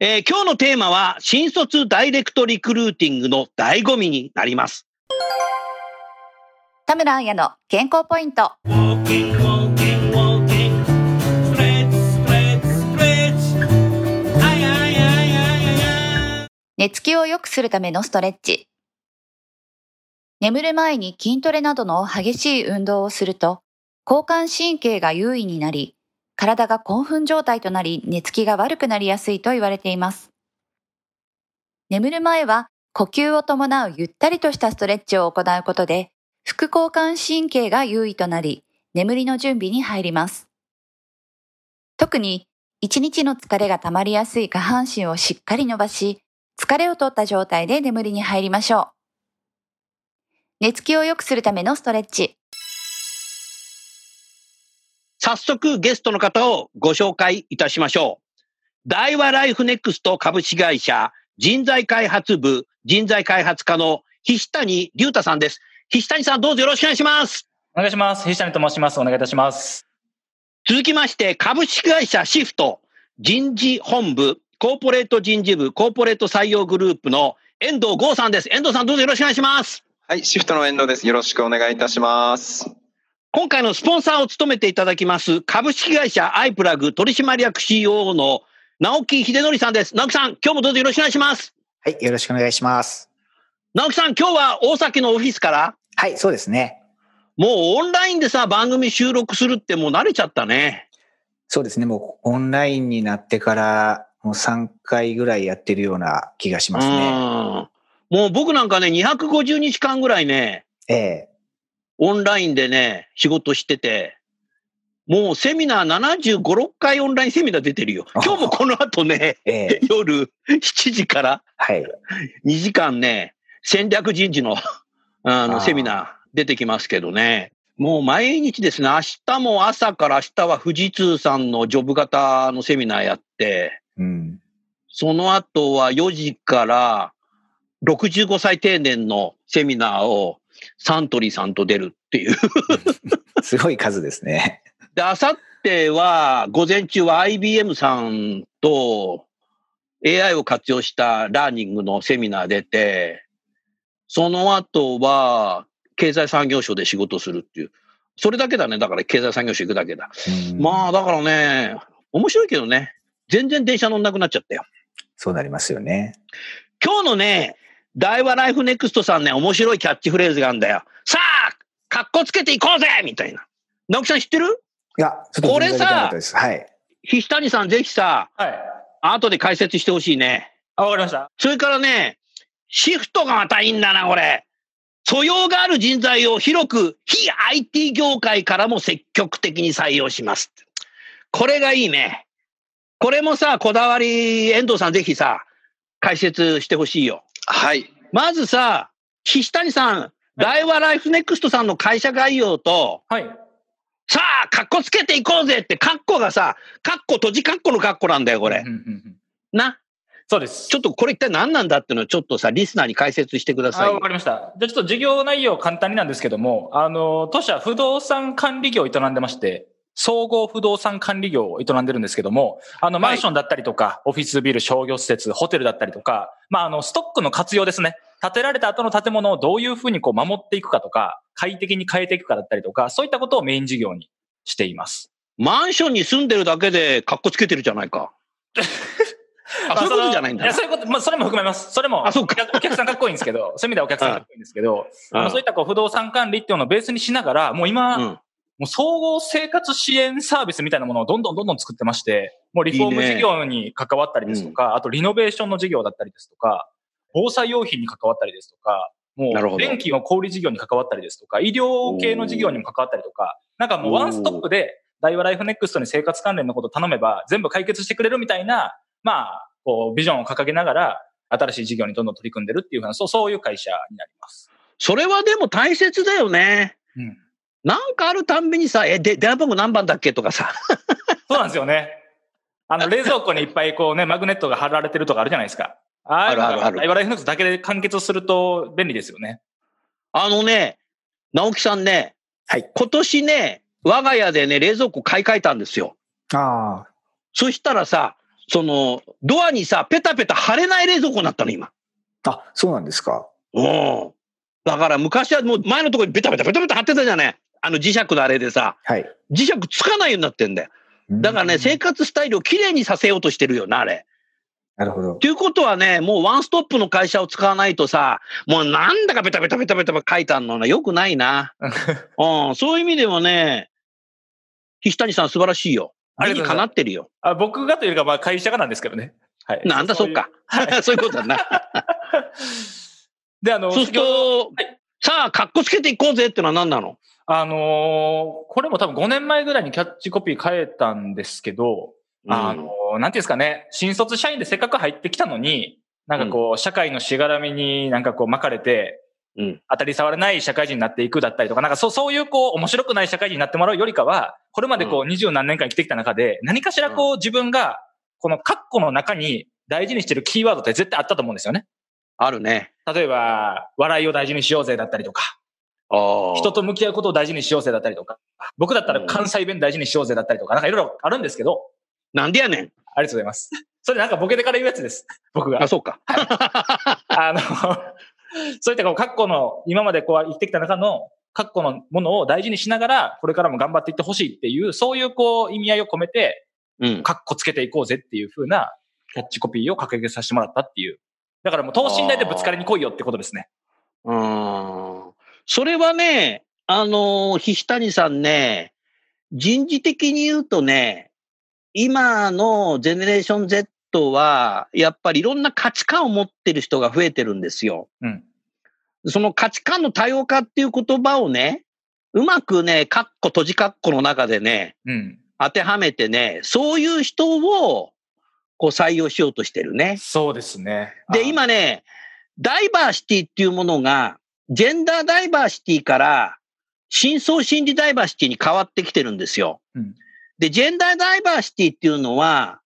えー今日のテーマは、新卒ダイレクトリクルーティングの醍醐味になります。田村彩の健康ポイント。寝つきを良くするためのストレッチ。眠る前に筋トレなどの激しい運動をすると、交感神経が優位になり、体が興奮状態となり寝つきが悪くなりやすいと言われています。眠る前は呼吸を伴うゆったりとしたストレッチを行うことで、副交感神経が優位となり、眠りの準備に入ります。特に、一日の疲れが溜まりやすい下半身をしっかり伸ばし、疲れを取った状態で眠りに入りましょう。寝つきを良くするためのストレッチ。早速ゲストの方をご紹介いたしましょう。大和ライフネクスト株式会社人材開発部人材開発課の菱谷龍太さんです。菱谷さんどうぞよろしくお願いします。お願いします。藤谷と申します。お願いいたします。続きまして、株式会社シフト人事本部コーポレート人事部コーポレート採用グループの遠藤剛さんです。遠藤さんどうぞよろしくお願いします。はい、シフトの遠藤です。よろしくお願いいたします。今回のスポンサーを務めていただきます株式会社アイプラグ取締役 CEO の直木秀則さんです。直木さん、今日もどうぞよろしくお願いします。はい、よろしくお願いします。直木さん、今日は大崎のオフィスから？はい、そうですね。もうオンラインでさ、番組収録するってもう慣れちゃったね。そうですね。もうオンラインになってから、もう3回ぐらいやってるような気がしますね。うんもう僕なんかね、250日間ぐらいね、ええオンラインでね、仕事してて、もうセミナー75、6回オンラインセミナー出てるよ。今日もこの後ね、ええ夜7時からはい。2時間ね、戦略人事のあのセミナー出てきますけどね。もう毎日ですね、明日も朝から明日は富士通さんのジョブ型のセミナーやって、うん。その後は4時から65歳定年のセミナーをサントリーさんと出るっていう。すごい数ですね。で、あさっては午前中は IBM さんと AI を活用したラーニングのセミナー出て、その後は経済産業省で仕事するっていう。それだけだね。だから経済産業省行くだけだ。うんまあだからね、面白いけどね。全然電車乗んなくなっちゃったよ。そうなりますよね。今日のね、大和ライフネクストさんね、面白いキャッチフレーズがあるんだよ。さあ、格好つけていこうぜみたいな。直木さん知ってる？いや、ちょっとこれさ。はい。菱谷さんぜひさ、はい。後で解説してほしいね。あ、わかりました。それからね、シフトがまたいいんだな、これ。素養がある人材を広く非 IT 業界からも積極的に採用します。これがいいね。これもさ、こだわり、遠藤さんぜひさ、解説してほしいよ。はい。まずさ、岸谷さん、大和ライフネクストさんの会社概要と、はい。さあ、カッコつけていこうぜって、カッコがさ、カッコ閉じカッコのカッコなんだよ、これうん。うんうんな？そうです。ちょっとこれ一体何なんだっていうのをちょっとさ、リスナーに解説してくださいわかりました。じゃあちょっと事業内容簡単になんですけども、あの、当社不動産管理業を営んでまして、総合不動産管理業を営んでるんですけども、あの、マンションだったりとか、オフィスビル、商業施設、ホテルだったりとか、まあ、あの、ストックの活用ですね。建てられた後の建物をどういうふうにこう守っていくかとか、快適に変えていくかだったりとか、そういったことをメイン事業にしています。マンションに住んでるだけでカッコつけてるじゃないか。あ、そういうことじゃないんだいや、。そういうこと、まあ、それも含めます。それも、あそうかお客さんかっこいいんですけど、そういう意味ではお客さんかっこいいんですけど、あのそういったこう不動産管理っていうのをベースにしながら、もう今、うんもう総合生活支援サービスみたいなものをどんどんどんどん作ってまして、もうリフォームいいね事業に関わったりですとか、あとリノベーションの事業だったりですとか、防災用品に関わったりですとか、もう電気の小売事業に関わったりですとか、医療系の事業にも関わったりとか、なんかもうワンストップで、大和ライフネクストに生活関連のことを頼めば全部解決してくれるみたいな、まあ、こう、ビジョンを掲げながら、新しい事業にどんどん取り組んでるっていうふうな、そう、そういう会社になります。それはでも大切だよね。うん。なんかあるたんびにさ、え、で、電話番号何番だっけとかさ。そうなんですよね。あの、冷蔵庫にいっぱいこうね、マグネットが貼られてるとかあるじゃないですか。あるあるあるライバライフネクストだけで完結すると便利ですよね。あのね、直樹さんね、はい。今年ね、我が家でね、冷蔵庫買い替えたんですよ。あそしたらさ、その、ドアにさ、ペタペタ貼れない冷蔵庫になったの、今。あ。あ、そうなんですか。うん。だから昔はもう前のところにペタペタペタペタ貼ってたじゃない。あの磁石のあれでさ、はい。磁石つかないようになってんだよ。だからね、うん生活スタイルをきれいにさせようとしてるよな、あれ。なるほど。ということはね、もうワンストップの会社を使わないとさ、もうなんだかペタペタペタペタ書いてあるのな、よくないな。うん、そういう意味ではね、岸谷さん素晴らしいよ。理にかなってるよ。あ僕がというか、まあ会社がなんですけどね。はい。なんだ、そっか。はいそういうことだな。で、あの、そうすると、さあ、格好つけていこうぜってのは何なのあのーこれも多分5年前ぐらいにキャッチコピー変えたんですけど、あのーなんていうんですかね、新卒社員でせっかく入ってきたのに、なんかこう、社会のしがらみになんかこう巻かれて、うん当たり障れない社会人になっていくだったりとか、なんかそう、そういうこう、面白くない社会人になってもらうよりかは、これまでこう、二十何年間生きてきた中で、何かしらこう、自分が、このカッコの中に大事にしてるキーワードって絶対あったと思うんですよね。あるね。例えば、笑いを大事にしようぜだったりとか。人と向き合うことを大事にしようぜだったりとか、僕だったら関西弁大事にしようぜだったりとか、なんかいろいろあるんですけど、なんでやねん。ありがとうございます。それなんかボケてから言うやつです。僕があ、。そうか。あの、そういったこう、過去の、今までこう生きてきた中の、過去のものを大事にしながら、これからも頑張っていってほしいっていう、そういうこう、意味合いを込めて、うん。カッコつけていこうぜっていう風な、キャッチコピーを掲げさせてもらったっていう。だからもう等身大でぶつかりに来いよってことですね。うん。それはね、あの、岸谷さんね、人事的に言うとね、今のゼネレーション Z は、やっぱりいろんな価値観を持ってる人が増えてるんですよ。うん。その価値観の多様化っていう言葉をね、うまくね、カッコ閉じカッコの中でね、うん。当てはめてね、そういう人をこう採用しようとしてるね。そうですね。で、今ね、ダイバーシティっていうものが、ジェンダーダイバーシティから、深層心理ダイバーシティに変わってきてるんですよ。うんで、ジェンダーダイバーシティっていうのは、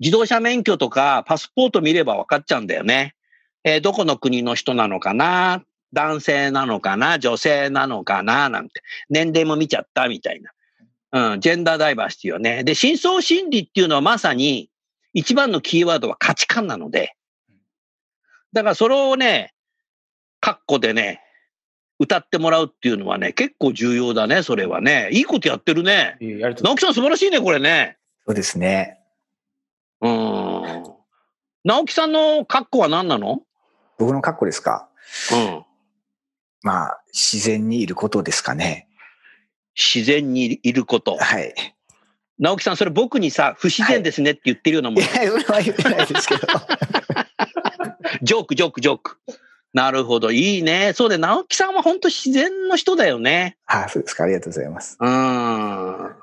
自動車免許とかパスポート見れば分かっちゃうんだよね。えーどこの国の人なのかな？男性なのかな？女性なのかな？なんて。年齢も見ちゃったみたいな。うん、ジェンダーダイバーシティよね。で、深層心理っていうのはまさに、一番のキーワードは価値観なので、だからそれをね、カッコでね、歌ってもらうっていうのはね、結構重要だね、それはね。いいことやってるね。直樹さん素晴らしいね、これね。そうですね。うん。直樹さんのカッコは何なの？僕の格好ですか？うん。まあ、自然にいることですかね。自然にいること。はい。直樹さん、それ僕にさ、不自然ですねって言ってるようなもん。いや、それは言ってないですけど。ジョーク、ジョーク、ジョーク。なるほど。いいね。そうで、直樹さんは本当自然の人だよね。あそうですか。ありがとうございます。うん。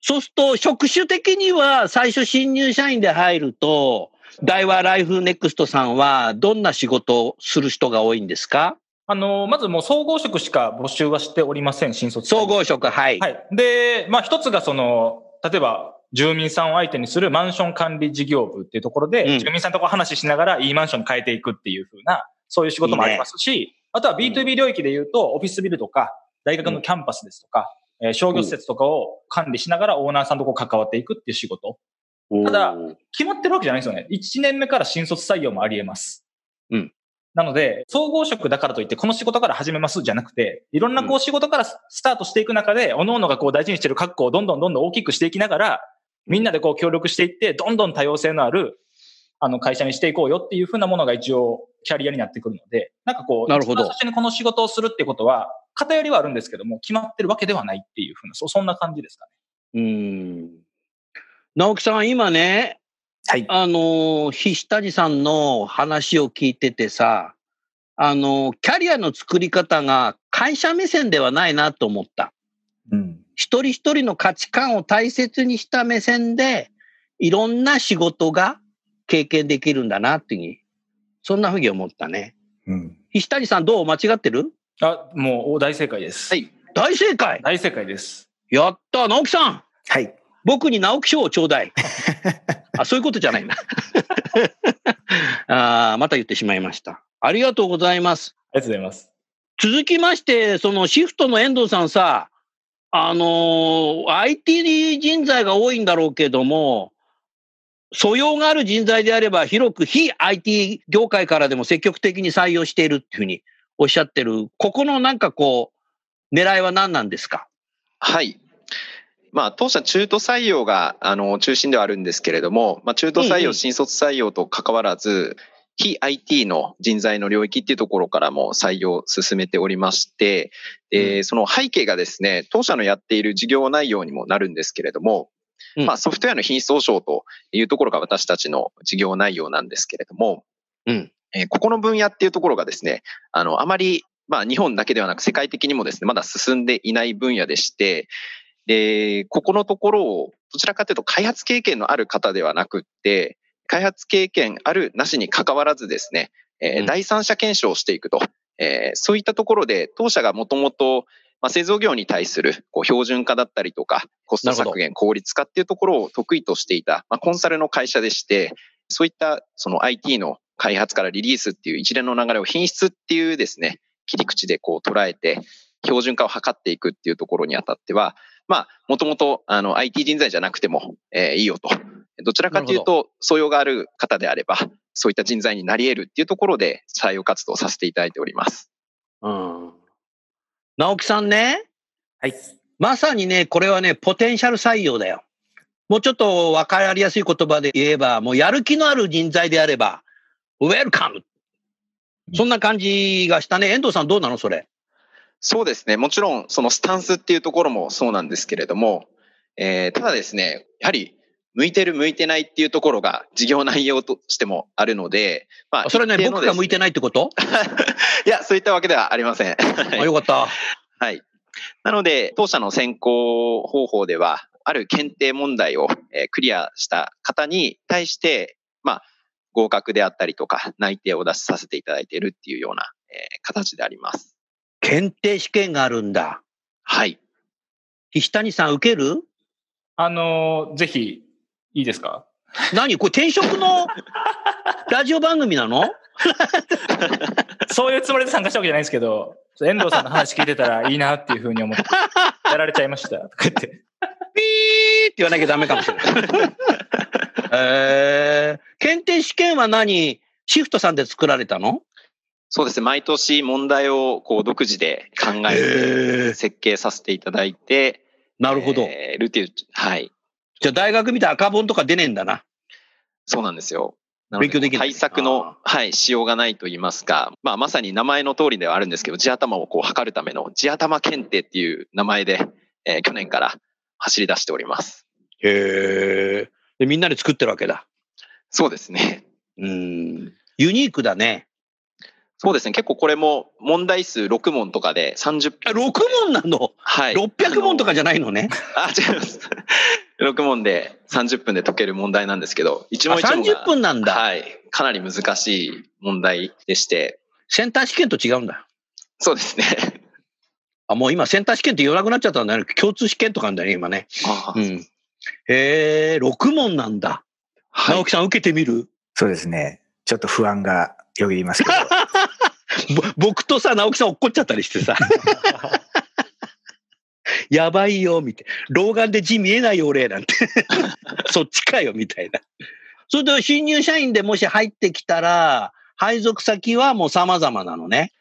そうすると、職種的には最初新入社員で入ると、大和ライフネクストさんはどんな仕事をする人が多いんですか？あの、まずもう総合職しか募集はしておりません、新卒。総合職、はい。はい。で、まあ一つがその、例えば、住民さんを相手にするマンション管理事業部っていうところで、うん住民さんとこう話しながらいいマンションに変えていくっていう風な、そういう仕事もありますし、あとは B2B 領域で言うと、オフィスビルとか、大学のキャンパスですとか、えー商業施設とかを管理しながらオーナーさんとこう関わっていくっていう仕事。ただうん決まってるわけじゃないんですよね。1年目から新卒採用もあり得ます。うん。なので、総合職だからといって、この仕事から始めますじゃなくて、いろんなこう仕事からススタートしていく中で、各々がこう大事にしてる格好をどんどんどんどん大きくしていきながら、みんなでこう協力していって、どんどん多様性のある、あの、会社にしていこうよっていうふうなものが一応、キャリアになってくるので、なんかこう、なるほど最初にこの仕事をするってことは、偏りはあるんですけども、決まってるわけではないっていうふうな、そそんな感じですかね。うん。直樹さん、今ね、はい。あの、菱谷さんの話を聞いててさ、あの、キャリアの作り方が会社目線ではないなと思った。うん。一人一人の価値観を大切にした目線で、いろんな仕事が経験できるんだなっていうふうに、そんなふうに思ったね。うん。菱谷さんどう？間違ってる？あ、もうお大正解です。はい。大大正解？大正解です。やった直樹さんはい。僕に直木賞をちょうだい。あ、そういうことじゃないんだ。あーまた言ってしまいました。ありがとうございます。ありがとうございます。続きまして、そのシフトの遠藤さんさ、あのー IT 人材が多いんだろうけども、素養がある人材であれば、広く非 IT 業界からでも積極的に採用しているっていうふうにおっしゃってる、ここのなんかこう、狙いは何なんですか？はい。まあ、当社中途採用が、あの、中心ではあるんですけれども、まあ、中途採用、新卒採用と関わらず、非 IT の人材の領域っていうところからも採用を進めておりまして、でその背景がですね、当社のやっている事業内容にもなるんですけれども、うんまあ、ソフトウェアの品質保証というところが私たちの事業内容なんですけれども、うん。えーここの分野っていうところがですね、あの、あまり、まあ、日本だけではなく世界的にもですね、まだ進んでいない分野でして、で、ここのところを、どちらかというと開発経験のある方ではなくって、開発経験あるなしに関わらずですね、えーうん第三者検証をしていくと、えーそういったところで、当社がもともと、まあ、製造業に対するこう標準化だったりとか、コスト削減、効率化っていうところを得意としていた、まあ、コンサルの会社でして、そういったその IT の開発からリリースっていう一連の流れを品質っていうですね、切り口でこう捉えて、標準化を図っていくっていうところにあたっては、まあ、もともとあの IT 人材じゃなくても、えーいいよと。どちらかというと、素養がある方であれば、そういった人材になり得るっていうところで採用活動をさせていただいております。うん。直樹さんね、はい。まさにね、これはね、ポテンシャル採用だよ。もうちょっと分かりやすい言葉で言えば、もうやる気のある人材であれば、ウェルカムそんな感じがしたね。遠藤さんどうなのそれ？そうですね。もちろん、そのスタンスっていうところもそうなんですけれども、えーただですね、やはり、向いてる向いてないっていうところが事業内容としてもあるので、まあそれはね、僕が向いてないってこと？いや、そういったわけではありません。あ、よかった。はい。なので、当社の選考方法では、ある検定問題をえークリアした方に対して、まあ、合格であったりとか、内定を出しさせていただいているっていうような、えー形であります。検定試験があるんだ。はい。岸谷さん受ける？あのーぜひ、いいですか？何？これ転職のラジオ番組なの？そういうつもりで参加したわけじゃないんですけど、遠藤さんの話聞いてたらいいなっていうふうに思って、やられちゃいました。とか言って。ピーって言わなきゃダメかもしれない。えー、検定試験は何？シフトさんで作られたの？そうですね。毎年問題をこう独自で考えて、設計させていただいて、なるほど。えーるっていう、はい。じゃあ大学見たら赤本とか出ねえんだな。そうなんですよ。勉強できない対策の、はい、しようがないと言いますか、まあ、まさに名前の通りではあるんですけど、地頭をこう測るための地頭検定っていう名前で、えー去年から走り出しております。へえ。で、みんなで作ってるわけだ。そうですね。うん。ユニークだね。そうですね。結構これも問題数6問とかで30あ、分。6問なの？はい。?600 問とかじゃないのね？あ、違います。6問で30分で解ける問題なんですけど、一あ、問一問が30分なんだ。はい。かなり難しい問題でして、センター試験と違うんだ。そうですね。あ、もう今センター試験って言わなくなっちゃったんだね。共通試験とかなんだね、今ね。あうん。へえ、6問なんだ。はい直。樹さん受けてみる？そうですね。ちょっと不安がよぎりますけど。ぼ僕とさ、直樹さん怒っちゃったりしてさ。やばいよ、みたいな。老眼で字見えないよ、俺、なんて。そっちかよ、みたいな。それで新入社員でもし入ってきたら、配属先はもう様々なのね。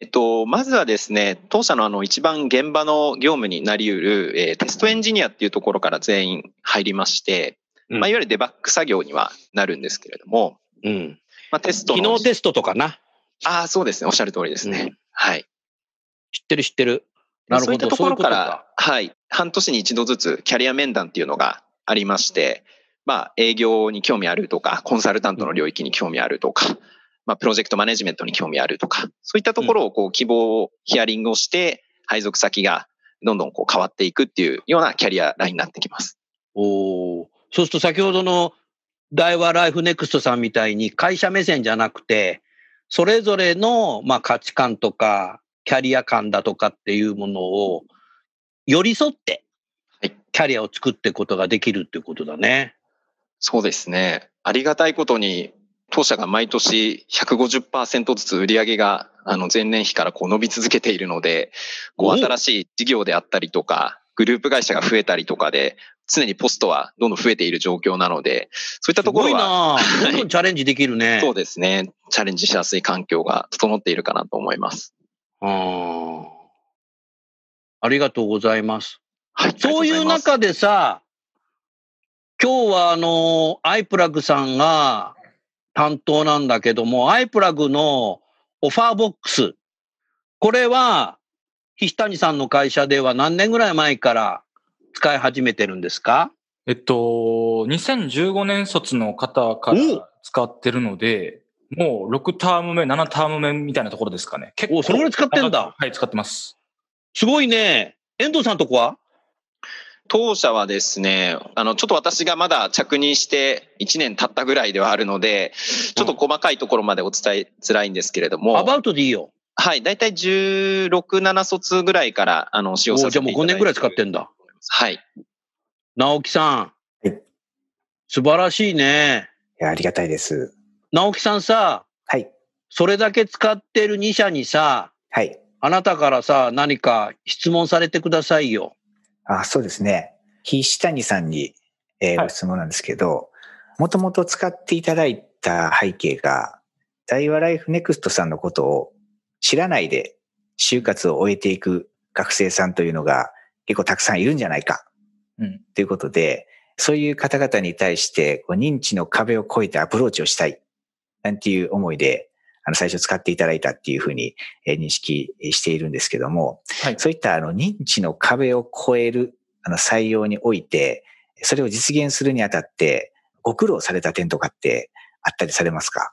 えっと、まずはですね、当社のあの一番現場の業務になり得る、えーテストエンジニアっていうところから全員入りまして、うんまあ、いわゆるデバッグ作業にはなるんですけれども、うん。まあ、テスト機の。能テストとかな。ああ、そうですね。おっしゃる通りですね。うんはい。知ってる知ってる。なるほど。そういったところから、はい。半年に一度ずつキャリア面談っていうのがありまして、まあ、営業に興味あるとか、コンサルタントの領域に興味あるとか、まあ、プロジェクトマネジメントに興味あるとか、そういったところをこう希望をヒアリングをして、配属先がどんどんこう変わっていくっていうようなキャリアラインになってきます。おお。そうすると先ほどの大和ライフネクストさんみたいに会社目線じゃなくて、それぞれのまあ価値観とかキャリア感だとかっていうものを寄り添ってはいキャリアを作っていくことができるっていうことだね。そうですね。ありがたいことに、当社が毎年150%ずつ売り上げがあの前年比からこう伸び続けているので、こうお新しい事業であったりとか、グループ会社が増えたりとかで、常にポストはどんどん増えている状況なので、そういったところすごいは、なあ どんどんチャレンジできるね。そうですね。チャレンジしやすい環境が整っているかなと思います。あーありがとうございます。はい。そういう中でさ、今日はあの、アイプラグさんが担当なんだけども、アイプラグのオファーボックス。これは、岸谷さんの会社では何年ぐらい前から使い始めてるんですか？えっと、2015年卒の方から使ってるので、もう6ターム目、7ターム目みたいなところですかね。結おそれぐらい使ってんだはい、使ってます。すごいね。遠藤さんとこは？当社はですね、あの、ちょっと私がまだ着任して1年経ったぐらいではあるので、ちょっと細かいところまでお伝えづらいんですけれども、アバウトでいいよ。はい、だいたい16、7卒ぐらいから、あの、使用さおじゃあもう5せていただいて年ぐらい使ってんだ。はい。直樹さん。はい素晴らしいね。いや、ありがたいです。直樹さんさ、はい。それだけ使ってる2社にさ、はい。あなたからさ、何か質問されてくださいよ。あ、そうですね。岸谷さんに、えーはいご質問なんですけど、もともと使っていただいた背景が、大和ライフネクストさんのことを知らないで就活を終えていく学生さんというのが結構たくさんいるんじゃないか。うん。ということで、そういう方々に対してこう認知の壁を越えてアプローチをしたい。なんていう思いで、あの、最初使っていただいたっていうふうにえー認識しているんですけども、はい。そういったあの認知の壁を越えるあの採用において、それを実現するにあたって、ご苦労された点とかってあったりされますか？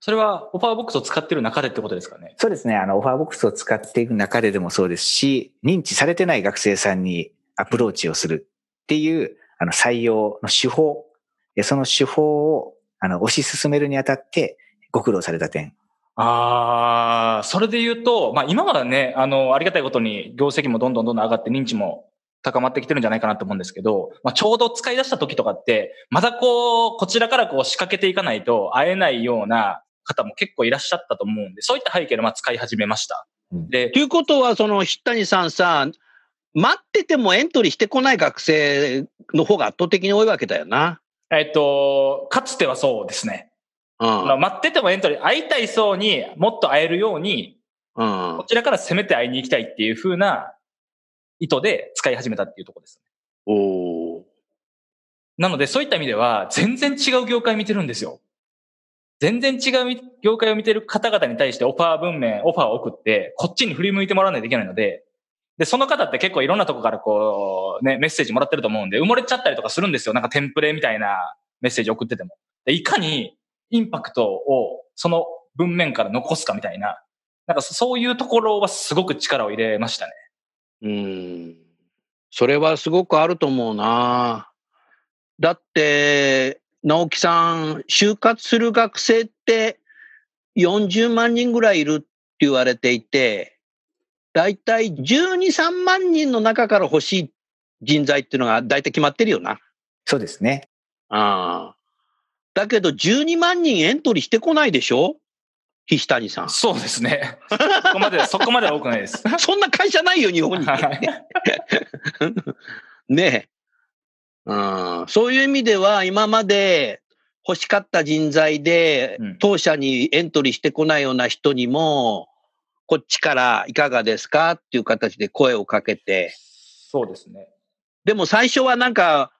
それはオファーボックスを使ってる中でってことですかね？そうですね。あの、オファーボックスを使っていく中ででもそうですし、認知されてない学生さんにアプローチをするっていう、あの、採用の手法、えその手法を、あの、推し進めるにあたって、ご苦労された点。ああ、それで言うと、まあ今はね、あの、ありがたいことに業績もどんどんどんどん上がって認知も高まってきてるんじゃないかなと思うんですけど、まあちょうど使い出した時とかって、またこう、こちらからこう仕掛けていかないと会えないような方も結構いらっしゃったと思うんで、そういった背景でまあ使い始めました。うんでと、いうことは、その、筆谷さんさ、待っててもエントリーしてこない学生の方が圧倒的に多いわけだよな。えっと、かつてはそうですね。うん。まあ待っててもエントリー、会いたいそうにもっと会えるように、うんこ。ちらから攻めて会いに行きたいっていう風な意図で使い始めたっていうところです。おーなので、そういった意味では、全然違う業界見てるんですよ。全然違う業界を見てる方々に対してオファー文面、オファーを送って、こっちに振り向いてもらわないといけないので、で、その方って結構いろんなとこからこう、ね、メッセージもらってると思うんで、埋もれちゃったりとかするんですよ。なんかテンプレみたいなメッセージ送ってても。で、いかにインパクトをその文面から残すかみたいな、なんかそういうところはすごく力を入れましたね。うん。それはすごくあると思うな。だって、直樹さん、就活する学生って40万人ぐらいいるって言われていて、だいたい12、3万人の中から欲しい人材っていうのが大体決まってるよな。そうですね。ああ。だけど12万人エントリーしてこないでしょ？岸谷さん。そうですね。そこまで、そこまでは多くないです。そんな会社ないよ、日本に。は いねえ。うん、そういう意味では、今まで欲しかった人材でうん、当社にエントリーしてこないような人にも、こっちからいかがですか？っていう形で声をかけて、そうですね。でも最初はなんか、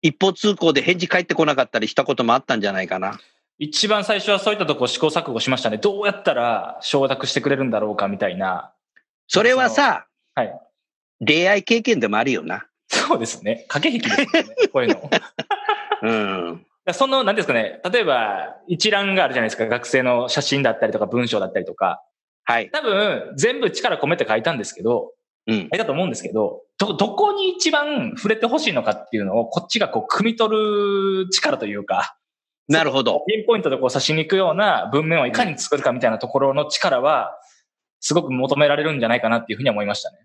一方通行で返事返ってこなかったりしたこともあったんじゃないかな。一番最初はそういったとこ試行錯誤しましたね。どうやったら承諾してくれるんだろうかみたいな。それはさ、はい。恋愛経験でもあるよな。そうですね。駆け引きですよね。こういうの。うん。その、なんですかね。例えば、一覧があるじゃないですか。学生の写真だったりとか文章だったりとか。はい。多分、全部力込めて書いたんですけど、うん。書いたと思うんですけど、ど、どこに一番触れてほしいのかっていうのを、こっちがこう、汲み取る力というか、なるほど。ピンポイントでこう差しに行くような文面をいかに作るかみたいなところの力は、すごく求められるんじゃないかなっていうふうには思いましたね。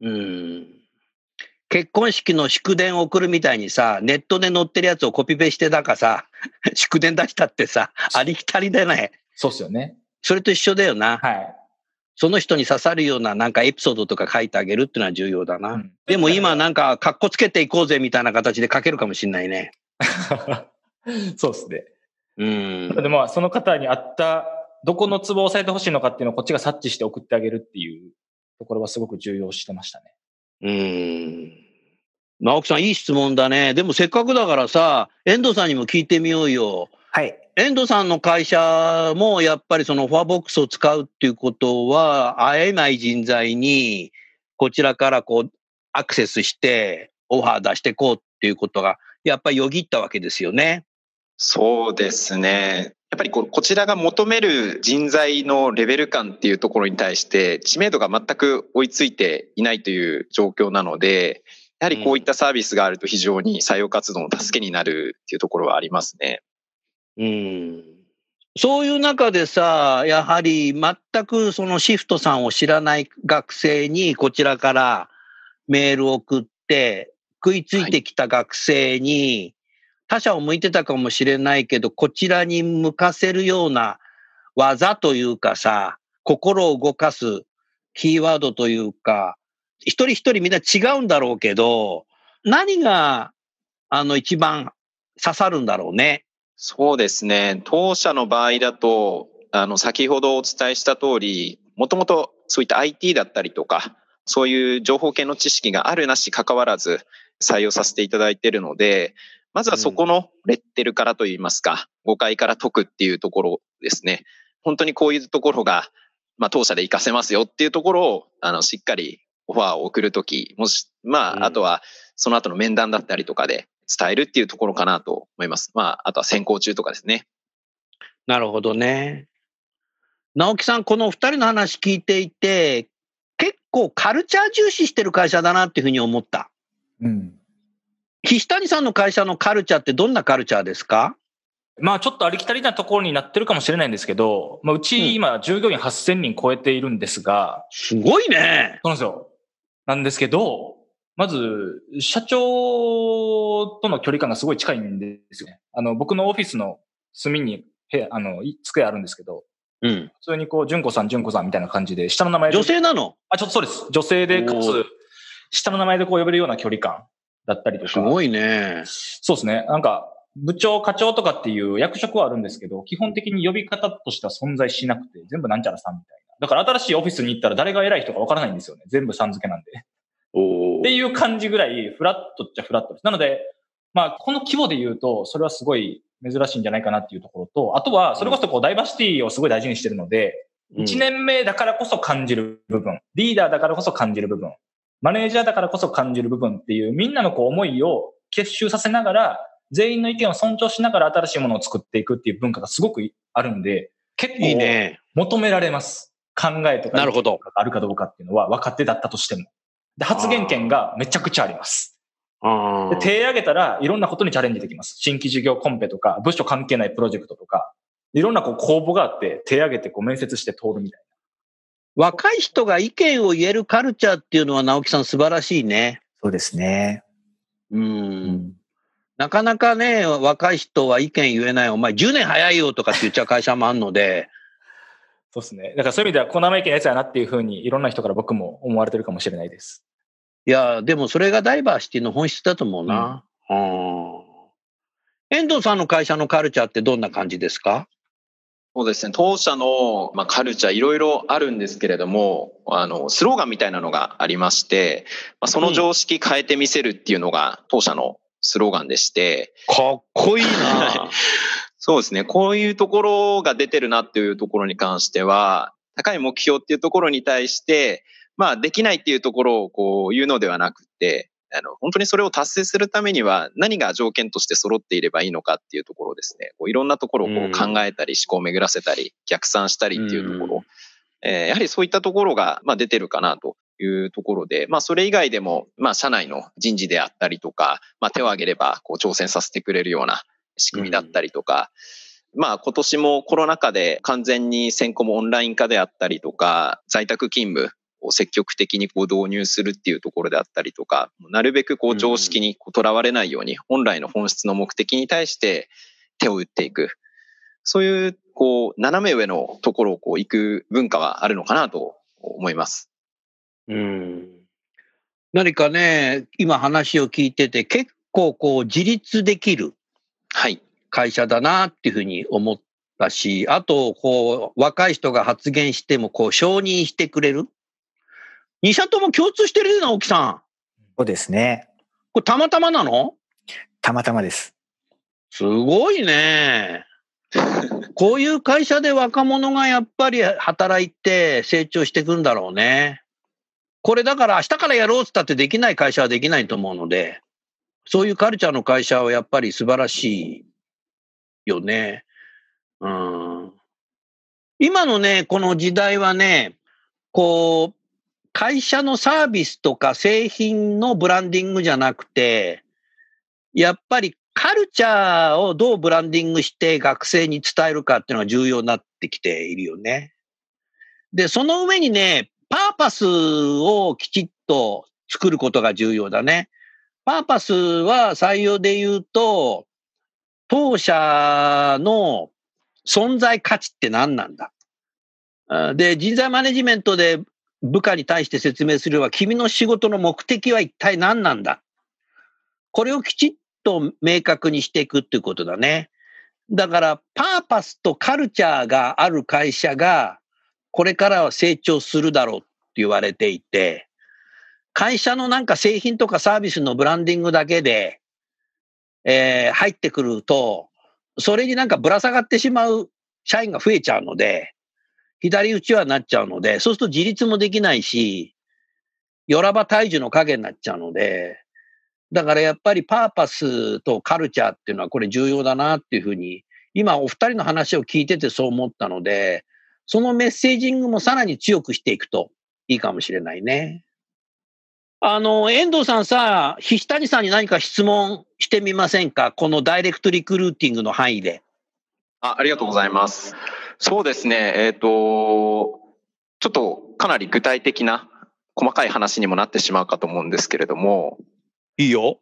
うん。結婚式の祝電を送るみたいにさ、ネットで載ってるやつをコピペしてだかさ、祝電出したってさ、ありきたりだね。そうっすよね。それと一緒だよな。はい。その人に刺さるようななんかエピソードとか書いてあげるっていうのは重要だな。うんでも今なんか、格好つけていこうぜみたいな形で書けるかもしんないね。そうですね。うん。でも、その方に合った、どこのツボを押さえてほしいのかっていうのをこっちが察知して送ってあげるっていうところはすごく重要してましたね。うん。直樹さん、いい質問だね。でもせっかくだからさ、遠藤さんにも聞いてみようよ。はい。遠藤さんの会社もやっぱりそのフォアボックスを使うっていうことは、会えない人材に、こちらからこう、アクセスして、オファー出していこうっていうことが、やっぱりよぎったわけですよね。そうですね。やっぱりここちらが求める人材のレベル感っていうところに対して知名度が全く追いついていないという状況なので、やはりこういったサービスがあると非常に採用活動の助けになるっていうところはありますね。うん。そういう中でさ、やはり全くそのシフトさんを知らない学生にこちらからメールを送って、食いついてきた学生に、他者を向いてたかもしれないけど、こちらに向かせるような技というかさ、心を動かすキーワードというか、一人一人みんな違うんだろうけど、何が、あの、一番刺さるんだろうね。そうですね。当社の場合だと、あの、先ほどお伝えした通り、もともとそういった IT だったりとか、そういう情報系の知識があるなし関わらず採用させていただいているので、まずはそこのレッテルからといいますか、誤解から解くっていうところですね。本当にこういうところが、まあ、当社で活かせますよっていうところを、あの、しっかりオファーを送るとき、もし、まうんあ、あとは、その後の面談だったりとかで伝えるっていうところかなと思います。まあ、あとは先行中とかですね。なるほどね。直樹さん、この二人の話聞いていて、結構カルチャー重視してる会社だなっていうふうに思った。うん。岸谷さんの会社のカルチャーってどんなカルチャーですか？まあちょっとありきたりなところになってるかもしれないんですけど、まあううんち今従業員8000人超えているんですが、すごいね。そうなんですよ。なんですけど、まず、社長との距離感がすごい近いんですよね。あの、僕のオフィスの隅に部屋、あの、い机あるんですけど、うん。普通にこう、純子さん、純子さんみたいな感じで、下の名前で。女性なの？あ、ちょっとそうです。女性で、かつ、下の名前でこう呼べるような距離感だったりとか。すごいね。そうですね。なんか、部長、課長とかっていう役職はあるんですけど、基本的に呼び方としては存在しなくて、全部なんちゃらさんみたいな。だから新しいオフィスに行ったら誰が偉い人かわからないんですよね。全部さん付けなんで。おっていう感じぐらい、フラットっちゃフラットです。なので、まあ、この規模で言うと、それはすごい珍しいんじゃないかなっていうところと、あとは、それこそこう、ダイバーシティをすごい大事にしてるので、1年目だからこそ感じる部分、リーダーだからこそ感じる部分、マネージャーだからこそ感じる部分っていう、みんなのこう思いを結集させながら、全員の意見を尊重しながら新しいものを作っていくっていう文化がすごくあるんで、結構ね。求められます。考えとか、あるかどうかっていうのは若手だったとしても。で、発言権がめちゃくちゃあります。で手挙げたらいろんなことにチャレンジできます。新規事業コンペとか、部署関係ないプロジェクトとか、いろんなこう公募があって手挙げてこう面接して通るみたい若い人が意見を言えるカルチャーっていうのは直樹さん素晴らしいね。そうですね。う。うんん。なかなかね、若い人は意見言えない。お前10年早いよとかって言っちゃう会社もあるので、そうですね。だからそういう意味では小生意気なやつやなっていうふうにいろんな人から僕も思われてるかもしれないです。いや、でもそれがダイバーシティの本質だと思うな。うん。遠藤さんの会社のカルチャーってどんな感じですか？そうですね。当社の、まあ、カルチャーいろいろあるんですけれども、あの、スローガンみたいなのがありまして、まあ、その常識変えてみせるっていうのが当社のスローガンでして、かっこいいな そうですね。こういうところが出てるなっていうところに関しては、高い目標っていうところに対して、まあ、できないっていうところをこう言うのではなくて、あの、本当にそれを達成するためには何が条件として揃っていればいいのかっていうところですね。こういろんなところをこう考えたり、思考を巡らせたり、逆算したりっていうところ、うんえーやはりそういったところが、まあ、出てるかなというところで、まあ、それ以外でも、まあ、社内の人事であったりとか、まあ、手を挙げれば、こう、挑戦させてくれるような仕組みだったりとか、まあ、今年もコロナ禍で完全に先行もオンライン化であったりとか、在宅勤務を積極的にこう導入するっていうところであったりとか、なるべくこう常識にとらわれないように、本来の本質の目的に対して手を打っていく。そういう、こう、斜め上のところをこう行く文化はあるのかなと思います。うん。何かね、今話を聞いてて、結構こう自立できる。会社だなっていうふうに思ったし、あと、こう、若い人が発言しても、こう、承認してくれる。二社とも共通してるような、沖さん。そうですね。これたまたまなの？たまたまです。すごいね。こういう会社で若者がやっぱり働いて成長していくんだろうね。これだから明日からやろうっつったってできない会社はできないと思うので、そういうカルチャーの会社はやっぱり素晴らしいよね。うん。今のね、この時代はね、こう、会社のサービスとか製品のブランディングじゃなくて、やっぱりカルチャーをどうブランディングして学生に伝えるかっていうのが重要になってきているよね。で、その上にね、パーパスをきちっと作ることが重要だね。パーパスは採用で言うと、当社の存在価値って何なんだ？で、人材マネジメントで部下に対して説明するのは、君の仕事の目的は一体何なんだ？これをきちっと明確にしていくっていうことだね。だから、パーパスとカルチャーがある会社が、これからは成長するだろうって言われていて、会社のなんか製品とかサービスのブランディングだけで、えー入ってくると、それになんかぶら下がってしまう社員が増えちゃうので、左打ちはなっちゃうので、そうすると自立もできないし、よらば大樹の影になっちゃうので、だからやっぱりパーパスとカルチャーっていうのはこれ重要だなっていうふうに、今お二人の話を聞いててそう思ったので、そのメッセージングもさらに強くしていくといいかもしれないね。あの、遠藤さんさ、菱谷さんに何か質問してみませんか？このダイレクトリクルーティングの範囲で。あありがとうございます。そうですね。えっ、と、ちょっとかなり具体的な細かい話にもなってしまうかと思うんですけれども、いいよ。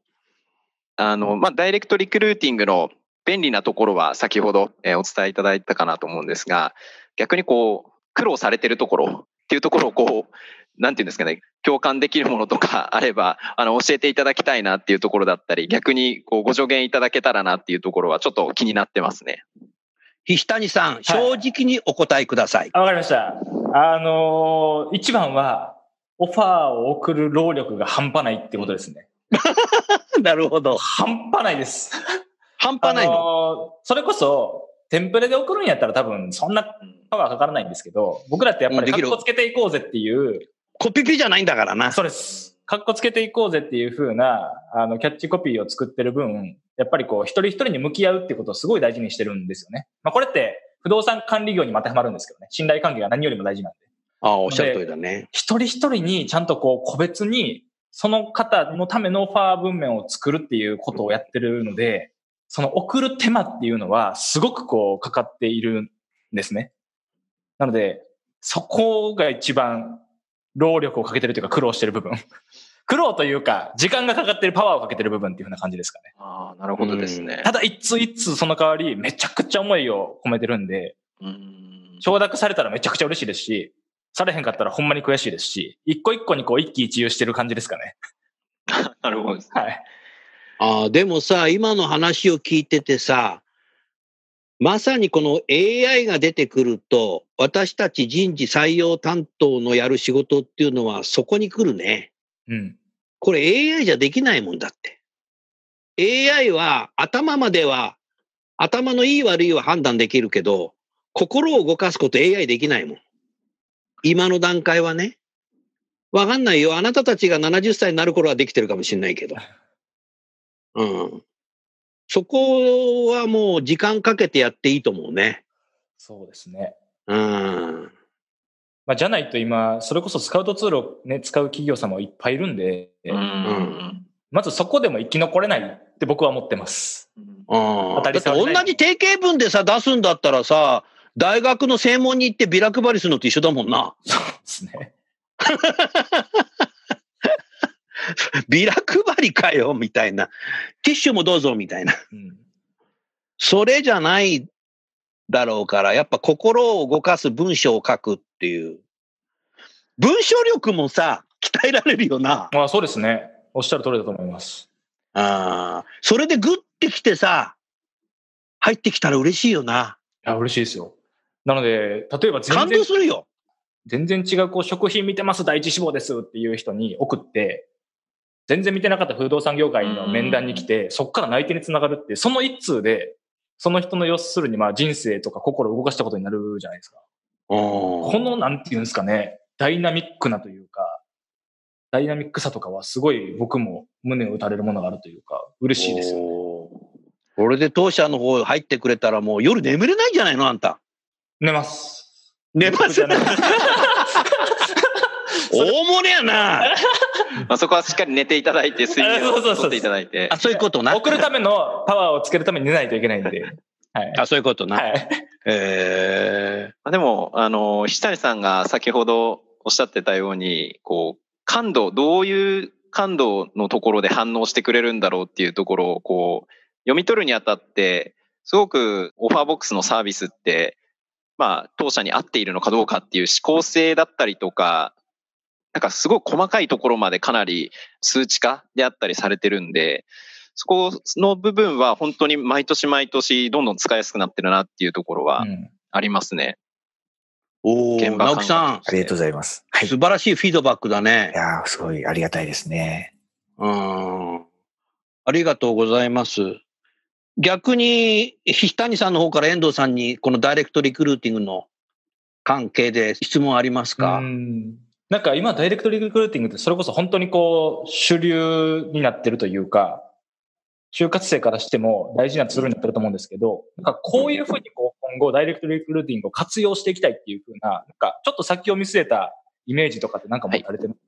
あの、まあ、ダイレクトリクルーティングの便利なところは先ほど、えーお伝えいただいたかなと思うんですが、逆にこう、苦労されてるところっていうところをこう、なんていうんですかね、共感できるものとか あれば、あの、教えていただきたいなっていうところだったり、逆にこう、ご助言いただけたらなっていうところはちょっと気になってますね。菱谷さん、正直にお答えください。あわかりました。あのー一番は、オファーを送る労力が半端ないってことですね。なるほど。半端ないです。半端ないの？あのーそれこそ、テンプレで送るんやったら多分そんなパワーかからないんですけど、僕らってやっぱりうんできるカッコつけていこうぜっていう、コピピじゃないんだからな。そうです。カッコつけていこうぜっていう風な、あの、キャッチコピーを作ってる分、やっぱりこう、一人一人に向き合うっていうことをすごい大事にしてるんですよね。まあこれって、不動産管理業にも当てはまるんですけどね。信頼関係が何よりも大事なんで。ああ、おっしゃる通りだね。一人一人にちゃんとこう個別にその方のためのオファー文面を作るっていうことをやってるので、その送る手間っていうのはすごくこうかかっているんですね。なので、そこが一番労力をかけてるというか苦労してる部分。苦労というか、時間がかかってるパワーをかけてる部分っていうふうな感じですかね。ああ、なるほどですね。ただ一通一通その代わりめちゃくちゃ思いを込めてるんで、うん承諾されたらめちゃくちゃ嬉しいですし、されへんかったらほんまに悔しいですし、一個一個にこう一喜一憂してる感じですかね。なるほどです。はい。ああ、でもさ、今の話を聞いててさ、まさにこの AI が出てくると、私たち人事採用担当のやる仕事っていうのはそこに来るね。うん。これ AI じゃできないもんだって。AI は頭までは、頭のいい悪いは判断できるけど、心を動かすこと AI できないもん。今の段階はね。わかんないよ。あなたたちが70歳になる頃はできてるかもしれないけど。うん。そこはもう時間かけてやっていいと思うね。そうですね。うん。まあ、じゃないと今、それこそスカウトツールをね、使う企業さんもいっぱいいるんで、うん。まずそこでも生き残れないって僕は思ってます。当たり障りない同じ定型文でさ、出すんだったらさ、大学の専門に行ってビラ配りするのと一緒だもんな。そうですね。ビラ配りかよ、みたいな。ティッシュもどうぞ、みたいな。うん。それじゃないだろうから、やっぱ心を動かす文章を書くっていう。文章力もさ、鍛えられるよな。まあそうですね。おっしゃる通りだと思います。ああ。それでグッてきてさ、入ってきたら嬉しいよな。いや、嬉しいですよ。なので、例えば全感然動するよ。全然違うこう食品見てます第一志望ですっていう人に送って、全然見てなかった不動産業界の面談に来て、そこから内定につながるって、その一通で、その人の要するにまあ人生とか心を動かしたことになるじゃないですか。ここの、なんていうんですかね、ダイナミックなというか、ダイナミックさとかはすごい僕も胸を打たれるものがあるというか、嬉しいですよ。よ。これで当社の方入ってくれたらもう夜眠れないんじゃないのあんた。寝ます。寝ます 大物やな。まあそこはしっかり寝ていただいて、睡眠をとっていただいてあ、。そういうことな。送るためのパワーをつけるために寝ないといけないんで。はい。あ、そういうことな。はい。えまあでも、あの、石谷さんが先ほどおっしゃってたように、こう、感度、どういう感度のところで反応してくれるんだろうっていうところを、こう、読み取るにあたって、すごくオファーボックスのサービスって、まあ、当社に合っているのかどうかっていう指向性だったりとか、なんかすごい細かいところまでかなり数値化であったりされてるんで、そこの部分は本当に毎年毎年どんどん使いやすくなってるなっていうところはうんありますね。おー、現場感直樹さん、ありがとうございます。はい。い素晴らしいフィードバックだね。やーすごいありがたいですね。うん。ありがとうございます。逆に、ひ谷さんの方から遠藤さんに、このダイレクトリクルーティングの関係で質問ありますか、うんなんか今、ダイレクトリクルーティングってそれこそ本当にこう、主流になってるというか、就活生からしても大事なツールになってると思うんですけど、なんかこういうふうにこう今後ダイレクトリクルーティングを活用していきたいっていうふうな、なんかちょっと先を見据えたイメージとかってなんか持たれてます？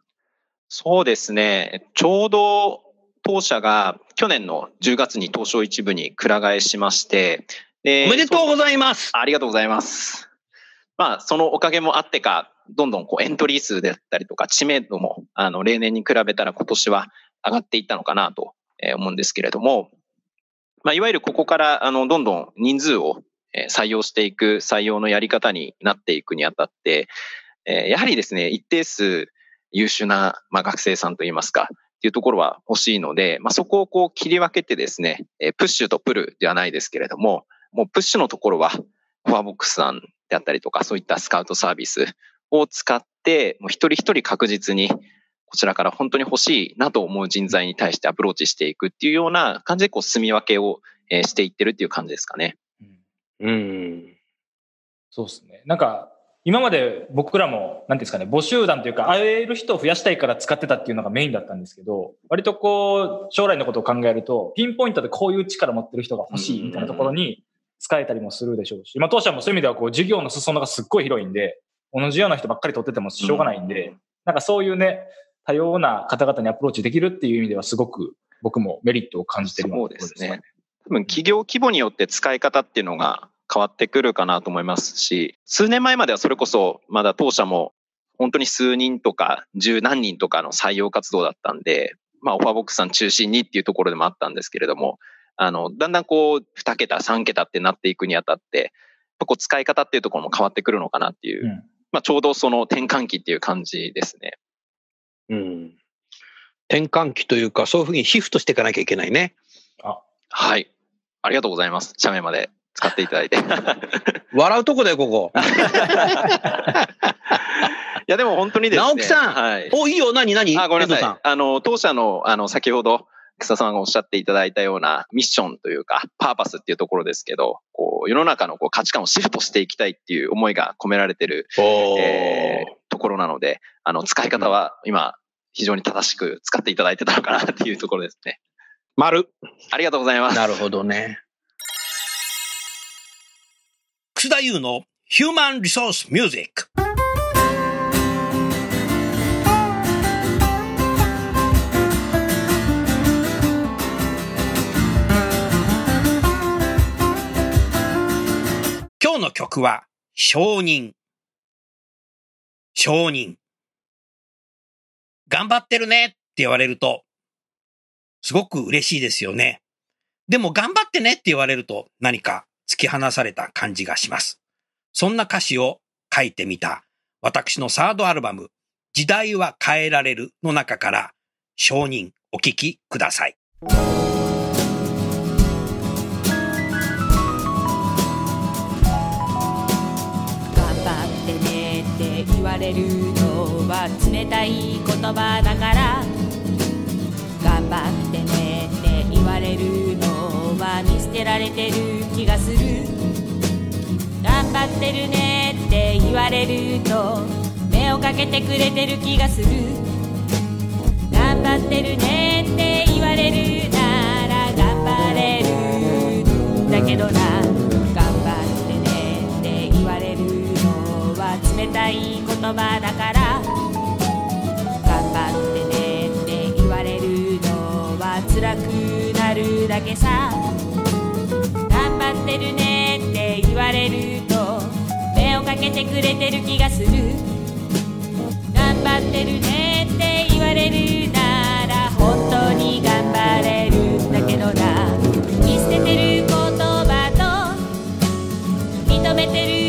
そうですね。ちょうど当社が去年の10月に東証一部にくら替えしまして、でおめでとうございます。ありがとうございます。まあ、そのおかげもあってか、どんどんこうエントリー数であったりとか、知名度も、あの、例年に比べたら今年は上がっていったのかなと思うんですけれども、まあ、いわゆるここから、あの、どんどん人数を採用していく採用のやり方になっていくにあたって、やはりですね、一定数優秀な、まあ、学生さんといいますか、っていうところは欲しいので、まあ、そこをこう切り分けてですね、プッシュとプルではないですけれども、もうプッシュのところは、フォアボックスさんであったりとか、そういったスカウトサービスを使って、もう一人一人確実に、こちらから本当に欲しいなと思う人材に対してアプローチしていくっていうような感じで、こう、住み分けをしていってるっていう感じですかね。うんうん。そうですね。なんか、今まで僕らも、なんていうんですかね、募集団というか、会える人を増やしたいから使ってたっていうのがメインだったんですけど、割とこう、将来のことを考えると、ピンポイントでこういう力持ってる人が欲しいみたいなところに使えたりもするでしょうし、まあ当社もそういう意味ではこう、授業の裾野がすっごい広いんで、同じような人ばっかり取っててもしょうがないんで、なんかそういうね、多様な方々にアプローチできるっていう意味ではすごく僕もメリットを感じてるよそうですね。多分企業規模によって使い方っていうのが変わってくるかなと思いますし、数年前まではそれこそまだ当社も本当に数人とか十何人とかの採用活動だったんで、まあオファーボックスさん中心にっていうところでもあったんですけれども、あの、だんだんこう2桁、3桁ってなっていくにあたって、こう使い方っていうところも変わってくるのかなっていう、うんまあちょうどその転換期っていう感じですね。うん。転換期というか、そういうふうにシフトしていかなきゃいけないね。はい。ありがとうございます。社名まで使っていただいて。笑うとこだよ、ここ。いや、でも本当にですね。直樹さんはい。お、いいよ、何、何？あ、ごめんなさい。あの、当社の、あの、先ほど、草さんがおっしゃっていただいたようなミッションというか、パーパスっていうところですけど、こう、世の中のこう価値観をシフトしていきたいっていう思いが込められてる、えーところなので、あの、使い方は今、非常に正しく使っていただいてたのかなっていうところですね。丸。ありがとうございます。なるほどね。楠田優のヒューマンリソースミュージック。日の曲は、承認。承認。頑張ってるねって言われると、すごく嬉しいですよね。でも頑張ってねって言われると何か突き放された感じがします。そんな歌詞を書いてみた私のサードアルバム、時代は変えられるの中から承認お聞きください。われるのは冷たい言葉だから頑張ってねって言われるのは見捨てられてる気がする。頑張ってるねって言われると目をかけてくれてる気がする。頑張ってるねって言われるなら頑張れる。んだけどなたい言葉だから。頑張ってねって言われるのは辛くなるだけさ。頑張ってるねって言われると目をかけてくれてる気がする。頑張ってるねって言われるなら本当に頑張れるんだけどな。見捨ててる言葉と認めてる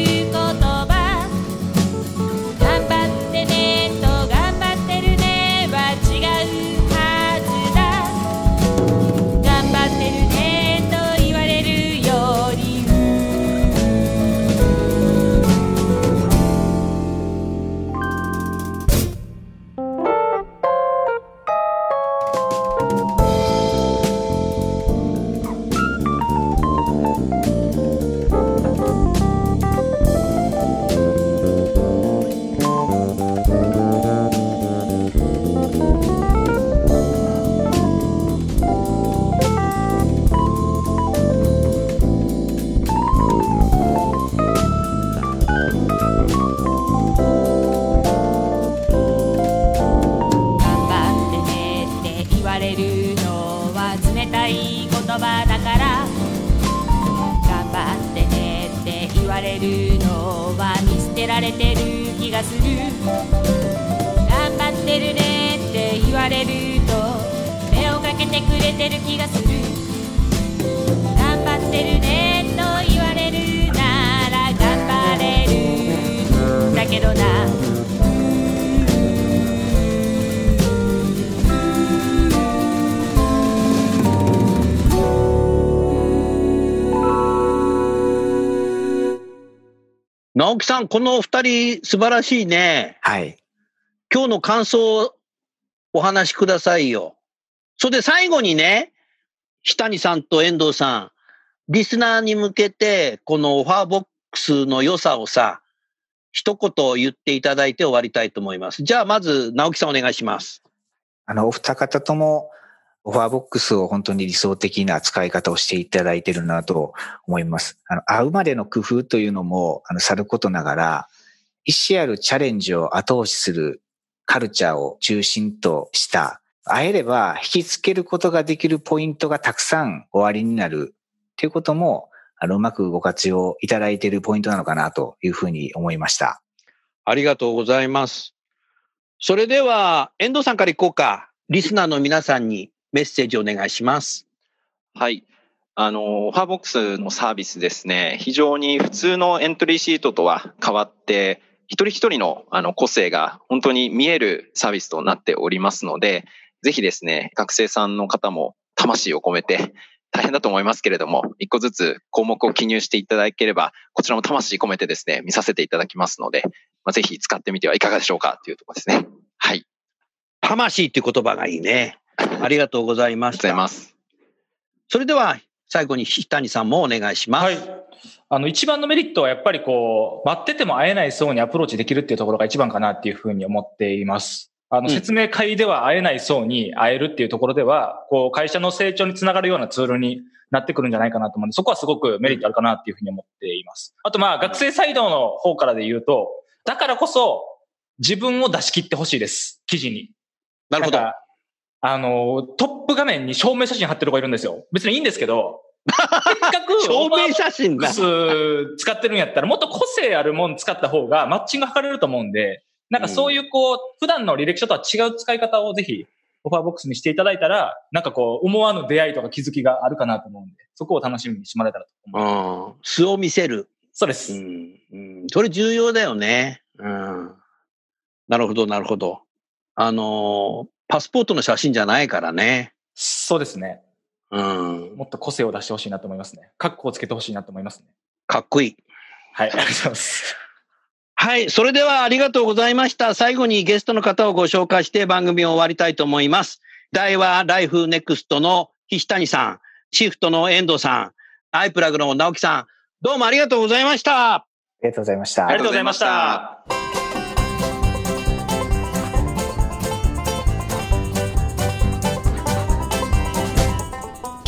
直樹さん、このお二人素晴らしいね。はい。今日の感想をお話しくださいよ。それで最後にね、日谷さんと遠藤さん、リスナーに向けて、このオファーボックスの良さをさ、一言言っていただいて終わりたいと思います。じゃあまず、直樹さんお願いします。あの、お二方とも、オファーボックスを本当に理想的な使い方をしていただいているなと思います。あの、会うまでの工夫というのも、あの、さることながら、意思あるチャレンジを後押しするカルチャーを中心とした、会えれば引きつけることができるポイントがたくさんおありになるということも、あの、うまくご活用いただいているポイントなのかなというふうに思いました。ありがとうございます。それでは、遠藤さんからいこうか。リスナーの皆さんにメッセージお願いします。はい。あの、オファーボックスのサービスですね、非常に普通のエントリーシートとは変わって、一人一人のあの個性が本当に見えるサービスとなっておりますので、ぜひですね、学生さんの方も魂を込めて、大変だと思いますけれども、一個ずつ項目を記入していただければ、こちらも魂込めてですね、見させていただきますので、まあ、ぜひ使ってみてはいかがでしょうかというところですね。はい。魂っていう言葉がいいね。ありがとうございまありがとうごした。ざいます。それでは、最後に日谷さんもお願いします。はい。あの、一番のメリットはやっぱりこう、待ってても会えない層にアプローチできるっていうところが一番かなっていうふうに思っています。あの、うん説明会では会えない層に会えるっていうところでは、こう、会社の成長につながるようなツールになってくるんじゃないかなと思うんで、そこはすごくメリットあるかなっていうふうに思っています。あとまあ、学生サイドの方からで言うと、だからこそ、自分を出し切ってほしいです。記事に。なるほど。あの、トップ画面に証明写真貼ってる子がいるんですよ。別にいいんですけど、せっかく 証明写真だ。使ってるんやったら、もっと個性あるもん使った方がマッチング図れると思うんで、なんかそういうこう、普段の履歴書とは違う使い方をぜひ、オファーボックスにしていただいたら、なんかこう、思わぬ出会いとか気づきがあるかなと思うんで、そこを楽しみにしてもらえたらと思います。うん。素を見せる。そうです。うん。うん。それ重要だよね。うん。なるほど、なるほど。あのーパスポートの写真じゃないからね。そうですね。うん。もっと個性を出してほしいなと思いますね。カッコをつけてほしいなと思いますね。かっこいい。はい、ありがとうございます。はい。それではありがとうございました。最後にゲストの方をご紹介して番組を終わりたいと思います。大和ライフネクストの岸谷さん、シフトの遠藤さん、アイプラグの直樹さん、どうもありがとうございました。ありがとうございました。ありがとうございました。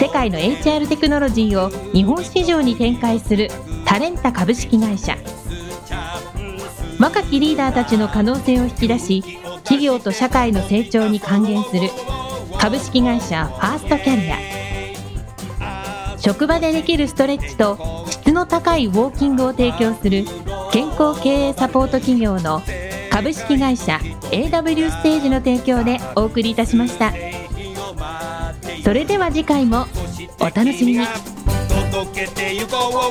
世界の HR テクノロジーを日本市場に展開するタレンタ株式会社。若きリーダーたちの可能性を引き出し企業と社会の成長に還元する株式会社ファーストキャリア。職場でできるストレッチと質の高いウォーキングを提供する健康経営サポート企業の株式会社 AW ステージの提供でお送りいたしました。それでは次回もお楽しみに。届けてゆこう